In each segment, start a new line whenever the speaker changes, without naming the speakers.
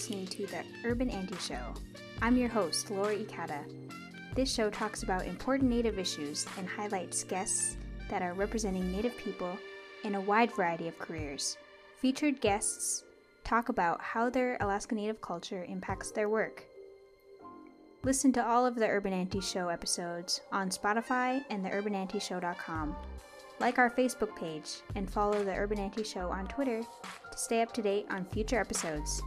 Listening to the Urban Auntie Show. I'm your host, Laura Ikata. This show talks about important Native issues and highlights guests that are representing Native people in a wide variety of careers. Featured guests talk about how their Alaska Native culture impacts their work. Listen to all of the Urban Auntie Show episodes on Spotify and theurbanauntieshow.com. Like our Facebook page and follow the Urban Auntie Show on Twitter stay up to date on future episodes.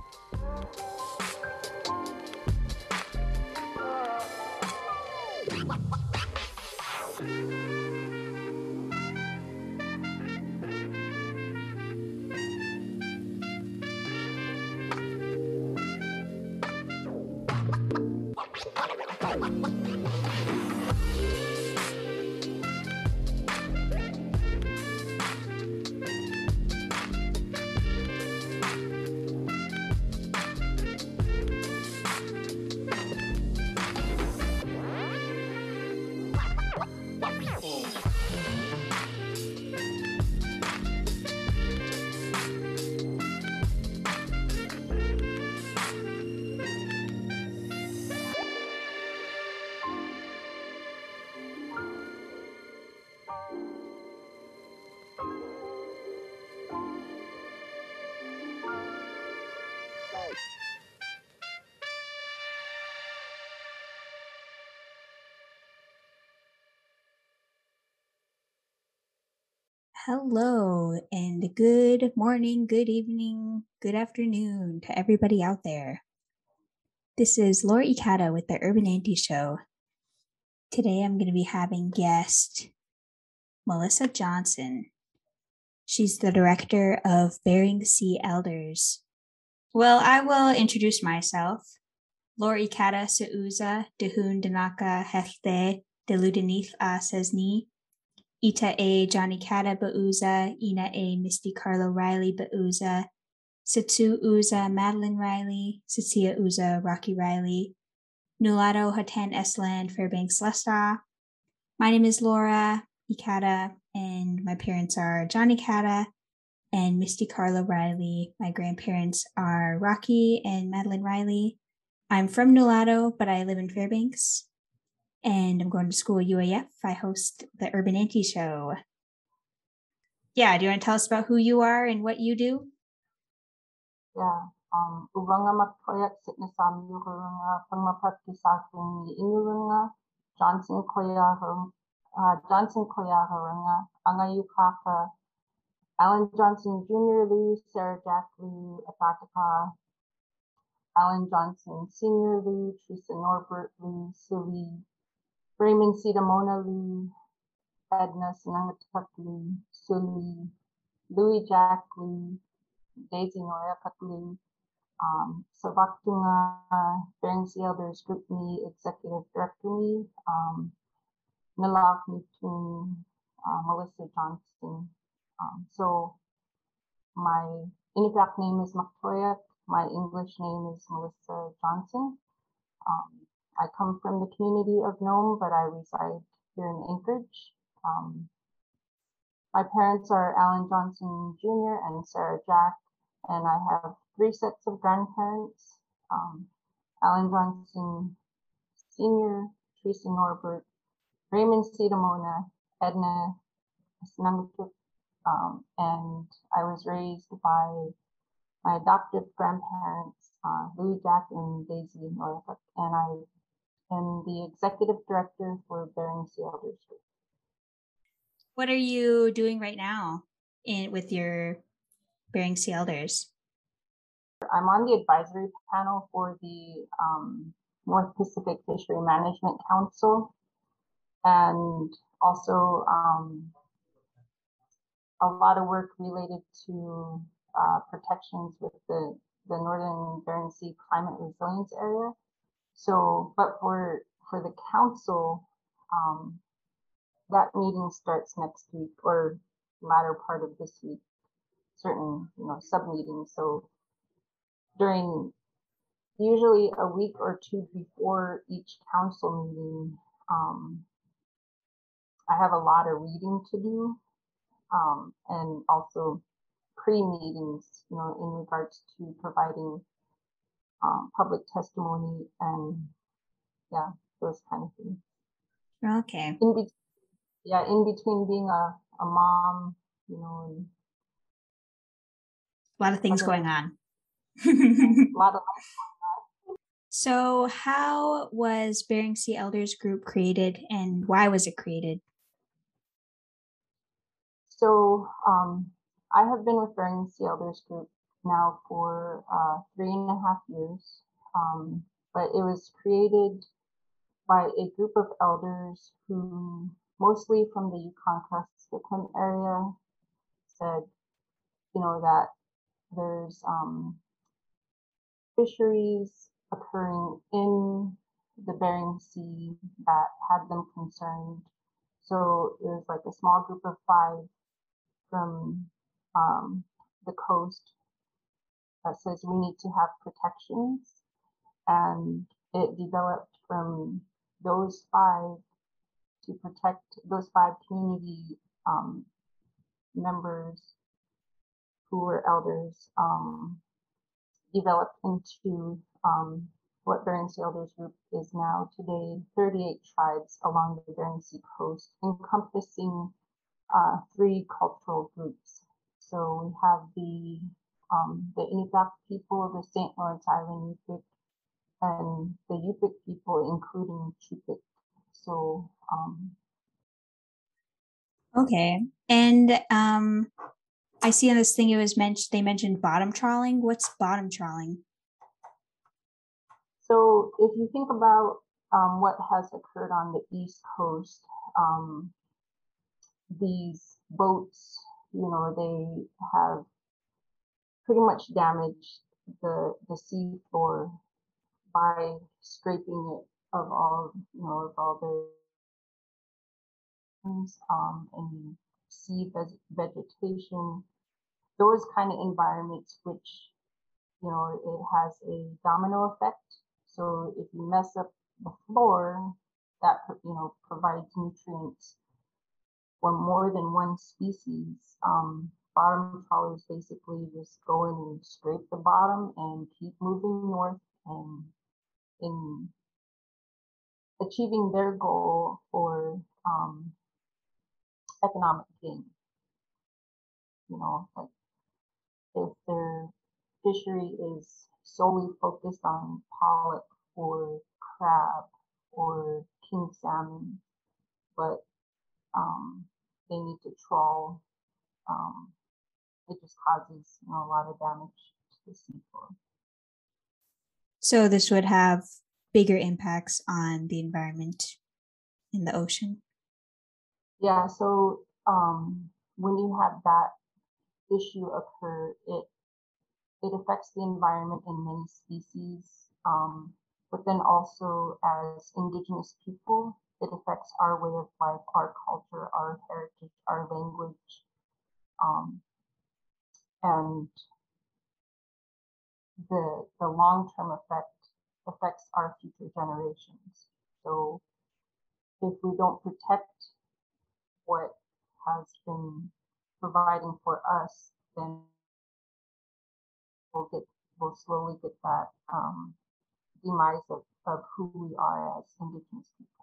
Hello, and good morning, good evening, good afternoon to everybody out there. This is Laura Ikata with the Urban Auntie Show. Today I'm going to be having guest Mellisa Johnson. She's the director of Bering Sea Elders. Well, I will introduce myself. Laura Ikata Seuza Dehun Danaka Hechte Deludenith A Sesni Ita A. Johnny Kata Bauza, Ina A. Misty Carlo Riley Bauza, Sitsu Uza Madeline Riley, Satsia Uza Rocky Riley, Nulato Hatan Esland Fairbanks Lesta. My name is Laura Ikata, and my parents are Johnny Kata and Misty Carlo Riley. My grandparents are Rocky and Madeline Riley. I'm from Nulato, but I live in Fairbanks and I'm going to school at UAF. I host the Urban Auntie Show. Yeah, do you want to tell us about who you are and what you do?
Yeah, um, ubanga matkoyak sitna sami yurunga pangmapat kisaking ni inyurunga Johnson koya uh, Johnson koya harunga angayukaka Alan Johnson Jr. Lee, Sarah Jack Lee, Atataka, Alan Johnson Sr. Lee, Teresa Norbert Lee, Sylvie Raymond Sidamona Lee, Edna Sinangatuk Lee, Suli, Louis Jack Lee, Daisy Noyakat Lee, um, Savaktunga, Sea Elders Group Me, Executive Director Me, um, Nalak Mitun, uh, Mellisa Johnson. Um, so my Inupiaq name is Maktoyak. My English name is Mellisa Johnson. Um, I come from the community of Nome, but I reside here in Anchorage. Um, my parents are Alan Johnson Jr. and Sarah Jack, and I have three sets of grandparents. Um, Alan Johnson Sr., Teresa Norbert, Raymond Sidamona, Edna Sinangatuk, um, and I was raised by my adoptive grandparents, uh, Louis Jack and Daisy Norbert, and I and the executive director for Bering Sea Elders Group.
What are you doing right now in with your Bering Sea Elders?
I'm on the advisory panel for the um, North Pacific Fishery Management Council and also um, a lot of work related to uh, protections with the, the Northern Bering Sea Climate Resilience Area. So, but for for the council, um, that meeting starts next week or latter part of this week. Certain you know sub meetings. So during usually a week or two before each council meeting, um, I have a lot of reading to do, um, and also pre-meetings, you know, in regards to providing um, public testimony and yeah, those kind of things.
Okay.
In be- yeah, in between being a, a mom, you know, and
a lot of things going on.
a lot of
so, how was Bering Sea Elders Group created and why was it created?
So, um, I have been with Bering Sea Elders Group now for uh, three and a half years, um, but it was created by a group of elders who, mostly from the Yukon Kuskokwim area, said, you know, that there's um, fisheries occurring in the Bering Sea that had them concerned. So it was like a small group of five from um, the coast that says we need to have protections. And it developed from those five to protect those five community um, members who were elders um, developed into um, what Bering Elders Group is now today 38 tribes along the Bering Sea coast, encompassing uh, three cultural groups. So we have the um, the Inupiaq people, the St. Lawrence Island Yupik, and the Yupik people, including Cup'ik. So um,
okay, and um, I see on this thing it was mentioned they mentioned bottom trawling. What's bottom trawling?
So if you think about um, what has occurred on the East Coast, um, these boats, you know, they have pretty much damaged the the sea floor by scraping it of all, you know, of all the um, and sea vegetation, those kind of environments, which you know, it has a domino effect so if you mess up the floor, that you know provides nutrients for more than one species. Um, bottom trawlers basically just go in and scrape the bottom and keep moving north and in achieving their goal for um, economic gain. You know, like if their fishery is solely focused on pollock or crab or king salmon, but um, they need to trawl. Um, it just causes you know, a lot of damage to the seafloor.
So this would have bigger impacts on the environment in the ocean.
Yeah. So um, when you have that issue occur, it it affects the environment in many species, um, but then also as indigenous people, it affects our way of life, our culture, our heritage, our language, um, and the the long term effect affects our future generations. So if we don't protect what has been providing for us, then we'll get we'll slowly get that um, demise of, of who we are as indigenous people.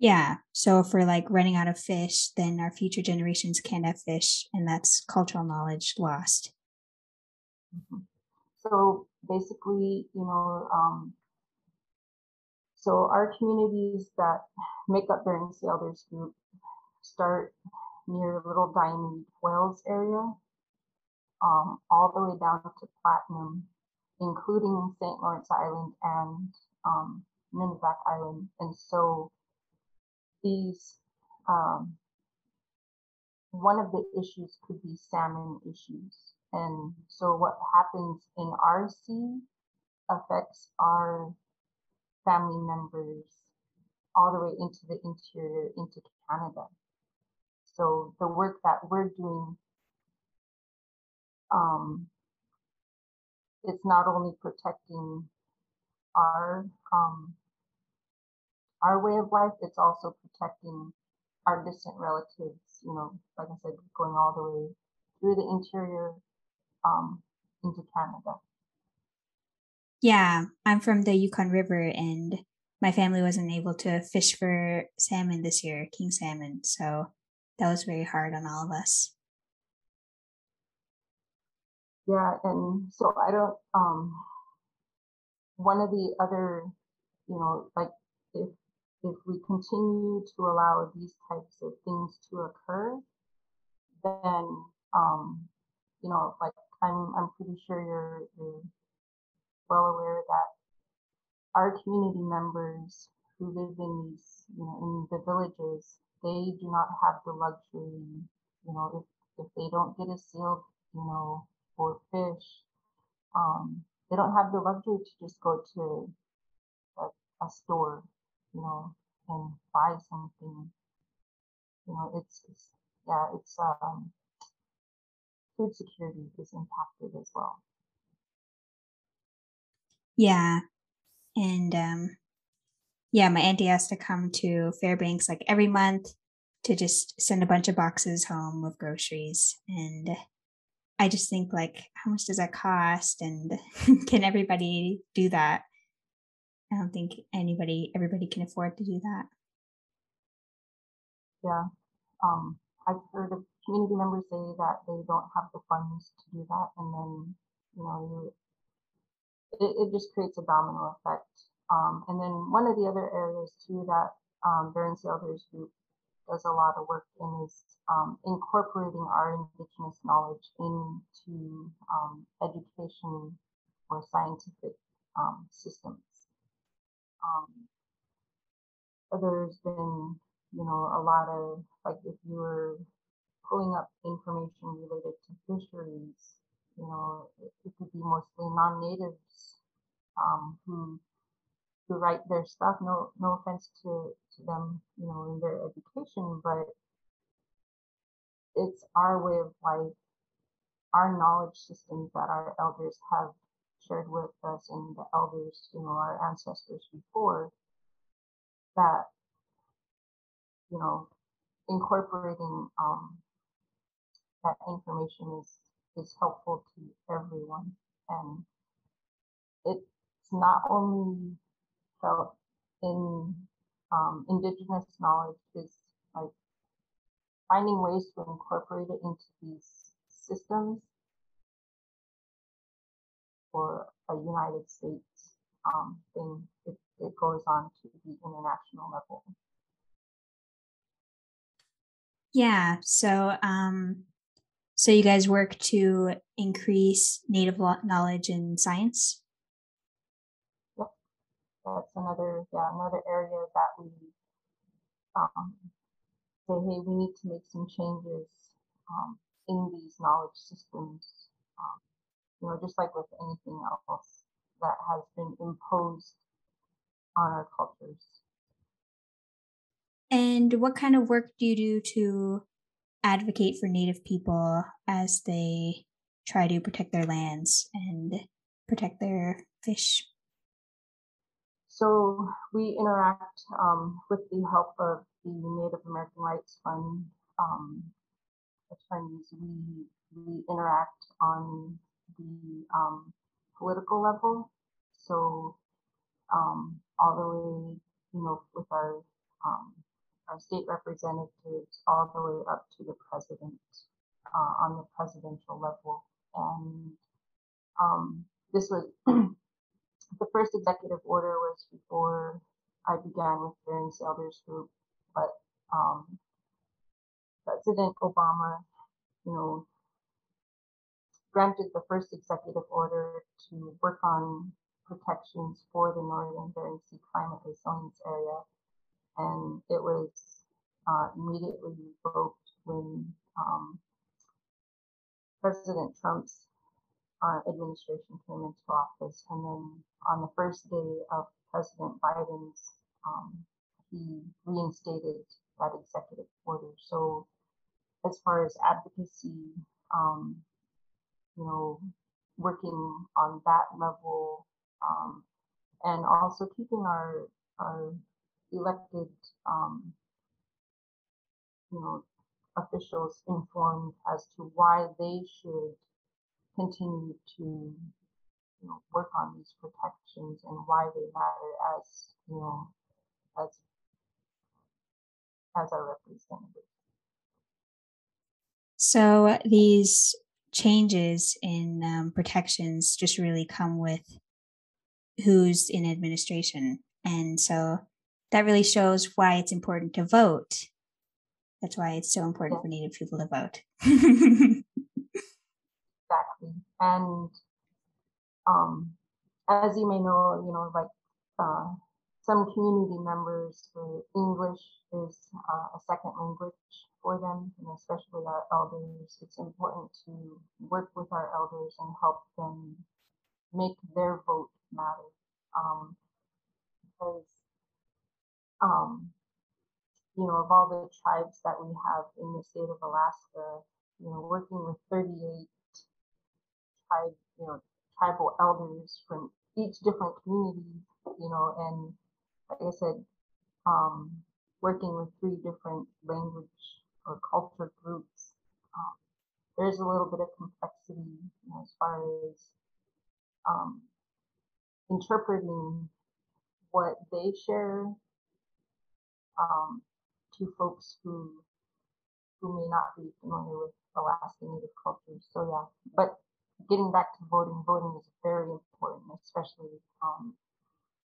Yeah. So if we're like running out of fish, then our future generations can't have fish, and that's cultural knowledge lost.
Mm-hmm. So basically, you know, um, so our communities that make up Bering Sea Elders Group start near Little Diomede Wales area um, all the way down to Platinum, including St. Lawrence Island and um, Nunivak Island. And so these, um, one of the issues could be salmon issues. And so what happens in our sea affects our family members all the way into the interior, into Canada. So the work that we're doing um, it's not only protecting our um, our way of life, it's also protecting our distant relatives. You know, like I said, going all the way through the interior um, into Canada.
Yeah, I'm from the Yukon River and my family wasn't able to fish for salmon this year, king salmon. So that was very hard on all of us.
Yeah, and so I don't um one of the other, you know, like if if we continue to allow these types of things to occur, then um, you know, like I'm I'm pretty sure you're you're well aware that our community members who live in these, you know, in the villages, they do not have the luxury, you know, if, if they don't get a seal, you know, for fish, um, they don't have the luxury to just go to a, a store, you know, and buy something. You know, it's, it's yeah, it's um, food security is impacted as well.
Yeah, and um, yeah, my auntie has to come to Fairbanks like every month to just send a bunch of boxes home of groceries. And I just think like, how much does that cost? And can everybody do that? I don't think anybody, everybody can afford to do that.
Yeah. Um, I've heard of community members say that they don't have the funds to do that. And then, you know, you, it, it just creates a domino effect um, and then one of the other areas too that um, Bering Elders Group does a lot of work in is um, incorporating our Indigenous knowledge into um, education or scientific um, systems. Um, there's been, you know, a lot of, like if you were pulling up information related to fisheries, you know, it, it could be mostly non-natives um, who to write their stuff. No, no offense to, to them, you know, in their education, but it's our way of life, our knowledge systems that our elders have shared with us and the elders, you know, our ancestors before that, you know, incorporating um, that information is is helpful to everyone. And it's not only felt in um, indigenous knowledge is like finding ways to incorporate it into these systems for a United States um, thing. It, it goes on to the international level.
Yeah. So, um, so you guys work to increase Native knowledge in science Yep,
that's another yeah another area that we um, say hey we need to make some changes um, in these knowledge systems um, you know just like with anything else that has been imposed on our cultures
and what kind of work do you do to advocate for native people as they try to protect their lands and protect their fish
so we interact um, with the help of the Native American Rights Fund um, attorneys. We, we interact on the um, political level. So um, all the way, you know, with our um, our state representatives, all the way up to the president uh, on the presidential level. And um, this was the first executive order was before I began with Bering Elders Group, but um, President Obama, you know, granted the first executive order to work on protections for the Northern Bering Sea climate resilience area, and it was uh, immediately revoked when um, President Trump's uh, administration came into office. And then on the first day of President Biden's, um, he reinstated that executive order. So as far as advocacy, um, you know, working on that level, um, and also keeping our our elected, um, you know, officials informed as to why they should continue to you know, work on these protections and why they matter as, you know, as as our representatives.
So these changes in um, protections just really come with who's in administration. And so that really shows why it's important to vote. That's why it's so important for Native people to vote.
exactly. And um, as you may know, you know, like uh, some community members, English is uh, a second language for them, and especially our elders. It's important to work with our elders and help them make their vote matter. Um, because, um, you know, of all the tribes that we have in the state of Alaska, you know, working with 38 tribe, you know, tribal elders from each different community, you know, and like I said, um, working with three different language or culture groups, um, there's a little bit of complexity you know, as far as um, interpreting what they share um, to folks who who may not be familiar with Alaska Native culture. So yeah, but getting back to voting, voting is very important, especially um,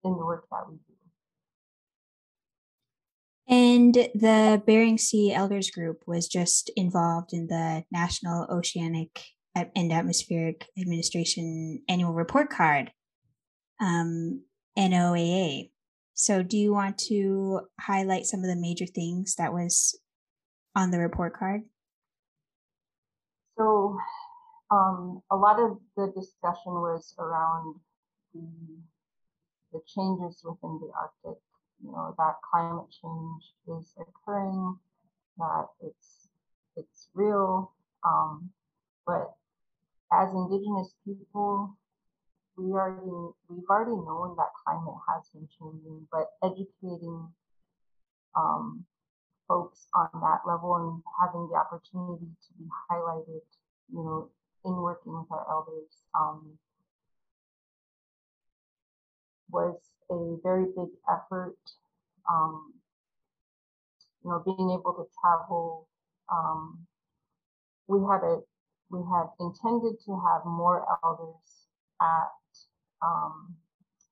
in the work that we do.
And the Bering Sea Elders Group was just involved in the National Oceanic and Atmospheric Administration Annual Report Card, um, NOAA. So, do you want to highlight some of the major things that was on the report card?
So, um, a lot of the discussion was around the, the changes within the Arctic you know that climate change is occurring, that it's it's real. Um, but as Indigenous people, we already we've already known that climate has been changing, but educating um, folks on that level and having the opportunity to be highlighted, you know, in working with our elders um, was a very big effort. Um, you know, being able to travel. Um, we had a we had intended to have more elders at um,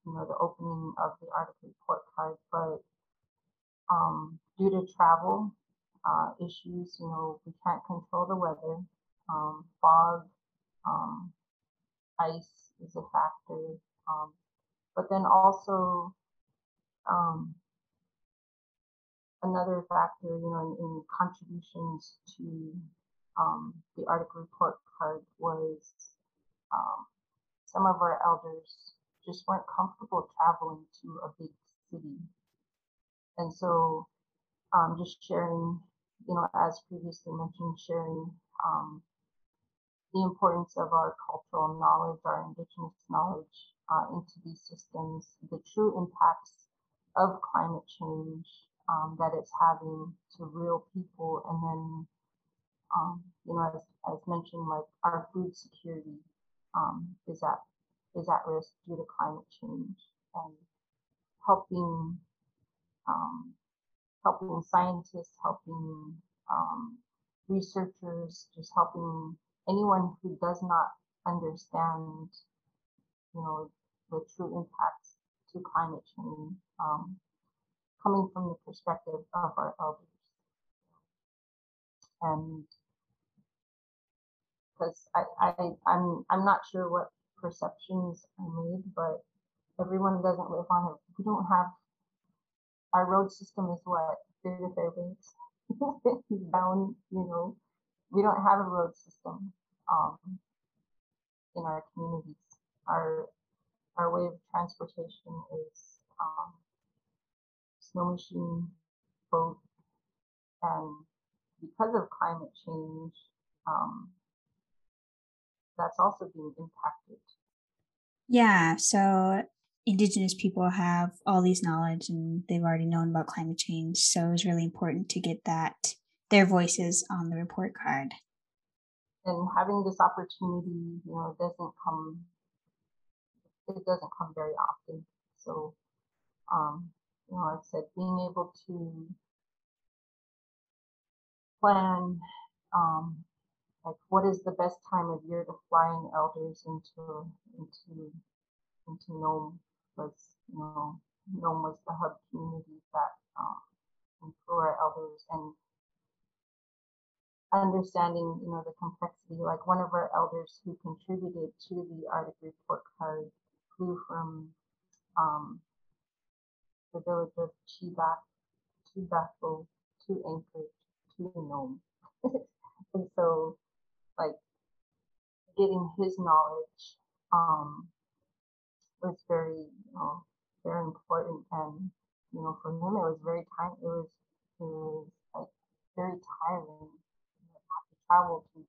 you know the opening of the Arctic report card, but um, due to travel uh, issues, you know, we can't control the weather. Um, fog, um, ice is a factor. But then also um, another factor, you know, in, in contributions to um, the Arctic report card was um, some of our elders just weren't comfortable traveling to a big city. And so um, just sharing, you know, as previously mentioned, sharing um, the importance of our cultural knowledge, our indigenous knowledge uh, into these systems, the true impacts of climate change um, that it's having to real people, and then, um, you know, as, as mentioned, like our food security um, is at is at risk due to climate change, and helping um, helping scientists, helping um, researchers, just helping anyone who does not understand, you know, the true impacts to climate change, um, coming from the perspective of our elders. And because I, I, I'm, I'm not sure what perceptions are made, but everyone doesn't live on it. We don't have, our road system is what, Fair to Fairbanks, down, you know, we don't have a road system um, in our communities. Our our way of transportation is um, snow machine, boat, and because of climate change, um, that's also being impacted.
Yeah, so indigenous people have all these knowledge and they've already known about climate change, so it was really important to get that their voices on the report card.
And having this opportunity, you know, doesn't come it doesn't come very often. So, um, you know, like I said, being able to plan, um, like what is the best time of year to fly in elders into into into Nome was, you know, Nome was the hub community that um, for elders and understanding, you know, the complexity. Like one of our elders who contributed to the Arctic report card flew from um, the village of Chevak to Bethel to Anchorage to Nome. and so, like, getting his knowledge um, was very, you know, very important. And, you know, for him, it was very time, it was, it was like very tiring to travel to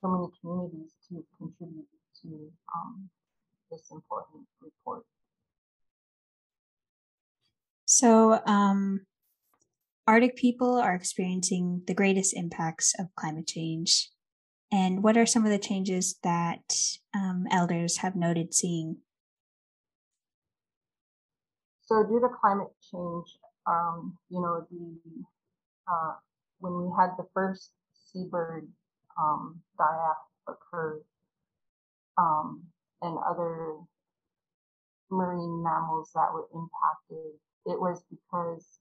so many communities to contribute to um, this important report.
So, um, Arctic people are experiencing the greatest impacts of climate change. And what are some of the changes that um, elders have noted seeing?
So, due to climate change, um, you know, the uh, when we had the first seabird um, die-off occurred um, and other marine mammals that were impacted, it was because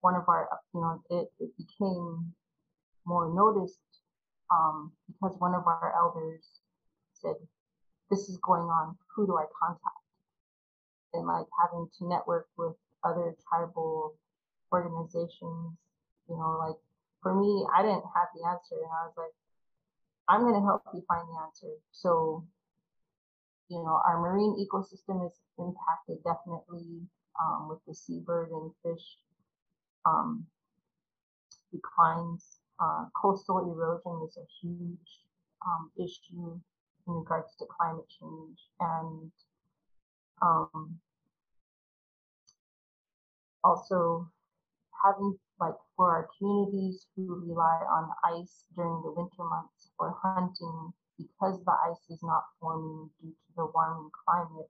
one of our, you know, it, it became more noticed um, because one of our elders said, this is going on, who do I contact? And like having to network with other tribal organizations, you know, like for me, I didn't have the answer. And I was like, I'm going to help you find the answer. So, you know, our marine ecosystem is impacted definitely um, with the seabird and fish um, declines. Uh, coastal erosion is a huge um, issue in regards to climate change. And um, also having like for our communities who rely on ice during the winter months for hunting, because the ice is not forming due to the warming climate,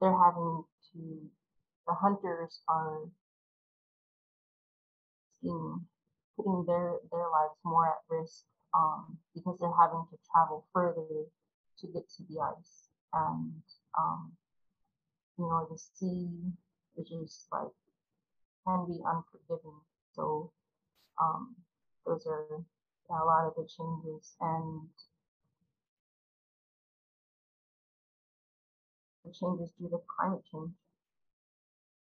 they're having to, the hunters are skiing, putting their, their lives more at risk um, because they're having to travel further to get to the ice. And, um, you know, the sea, which is like, can be unforgiving. So um, those are a lot of the changes and changes due to climate change.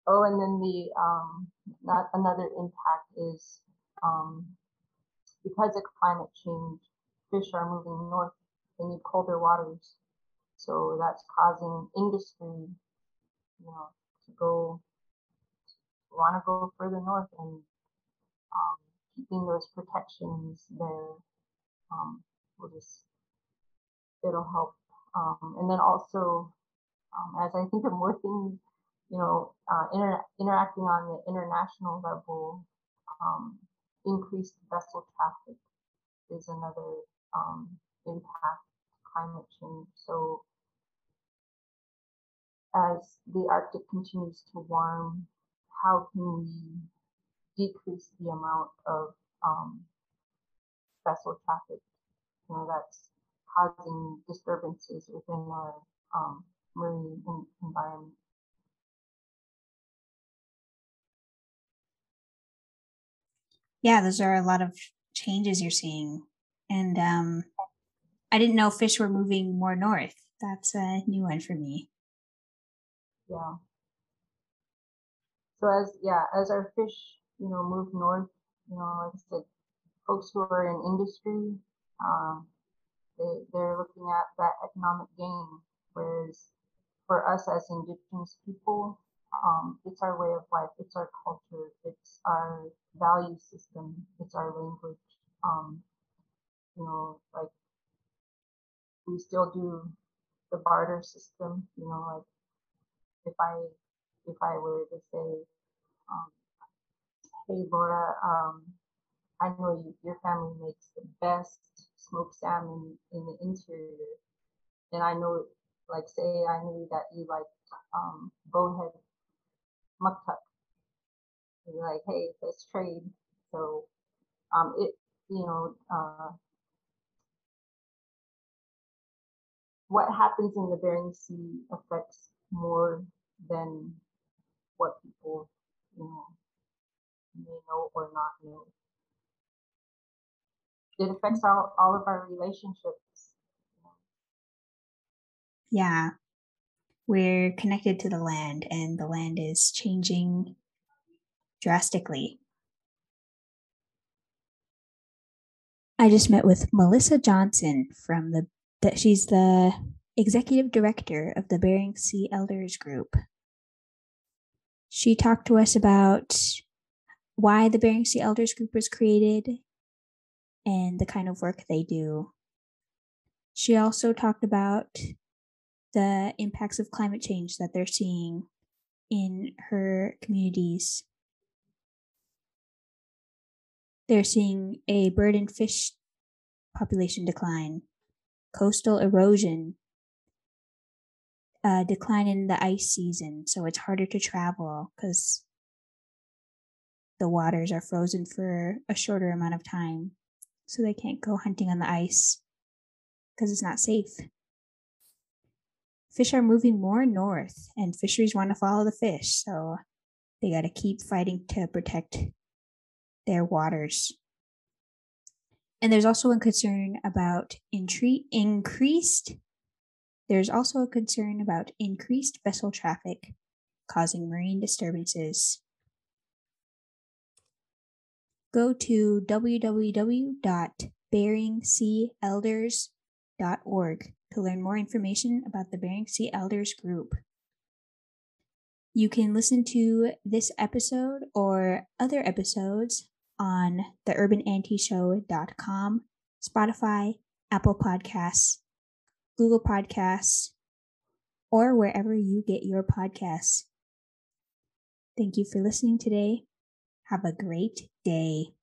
Oh, and then the um, not another impact is um, because of climate change, fish are moving north. They need colder waters, so that's causing industry, you know, to go want to go further north and um, keeping those protections there um, will just it'll help. Um, and then also, um, as I think of more things, you know, uh, inter- interacting on the international level, um, increased vessel traffic is another um, impact to climate change. So as the Arctic continues to warm, how can we decrease the amount of um, vessel traffic, you know, that's causing disturbances within our um, marine environment.
Yeah, those are a lot of changes you're seeing. And um, I didn't know fish were moving more north. That's a new one for me.
Yeah. So as yeah, as our fish you know, move north. You know, like I said, folks who are in industry, um, they, they're looking at that economic gain. Whereas for us as indigenous people, um, it's our way of life, it's our culture, it's our value system, it's our language. Um, you know, like we still do the barter system. You know, like if I if I were to say, um, Hey Laura, um, I know you, your family makes the best smoked salmon in the interior, and I know like say I knew that you like um, bowhead muktuk. You're like, hey, let's trade. So um, it, you know, uh, what happens in the Bering Sea affects more than what people, you know, may know or not know. It affects all, all of our relationships.
Yeah. We're connected to the land, and the land is changing drastically. I just met with Mellisa Johnson from the that she's the executive director of the Bering Sea Elders Group. She talked to us about why the Bering Sea Elders Group was created and the kind of work they do. She also talked about the impacts of climate change that they're seeing in her communities they're seeing a bird and fish population decline, coastal erosion, a decline in the ice season, so it's harder to travel because the waters are frozen for a shorter amount of time, so they can't go hunting on the ice because it's not safe. Fish are moving more north, and fisheries want to follow the fish, so they got to keep fighting to protect their waters. And there's also a concern about intre- increased there's also a concern about increased vessel traffic causing marine disturbances. Go to www.beringseaelders.org to learn more information about the Bering Sea Elders Group. You can listen to this episode or other episodes on theurbanauntieshow.com, Spotify, Apple Podcasts, Google Podcasts, or wherever you get your podcasts. Thank you for listening today. Have a great day.